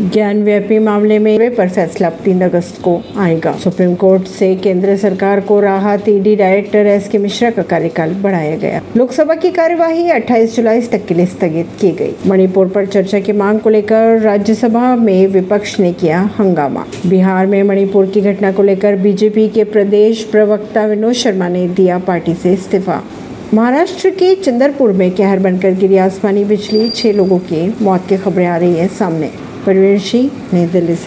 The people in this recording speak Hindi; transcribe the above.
ज्ञान व्यापी मामले में पर फैसला तीन अगस्त को आएगा। सुप्रीम कोर्ट से केंद्र सरकार को राहत, ईडी डायरेक्टर एस के मिश्रा का कार्यकाल बढ़ाया गया। लोकसभा की कार्यवाही 28 जुलाई तक के लिए स्थगित की गई। मणिपुर पर चर्चा की मांग को लेकर राज्यसभा में विपक्ष ने किया हंगामा। बिहार में मणिपुर की घटना को लेकर बीजेपी के प्रदेश प्रवक्ता विनोद शर्मा ने दिया पार्टी से इस्तीफा। महाराष्ट्र के चंदरपुर में कहर बनकर गिरी आसमानी बिजली, छह लोगों की मौत की खबरें आ रही है सामने। परवीन सिंह नई दिल्ली से।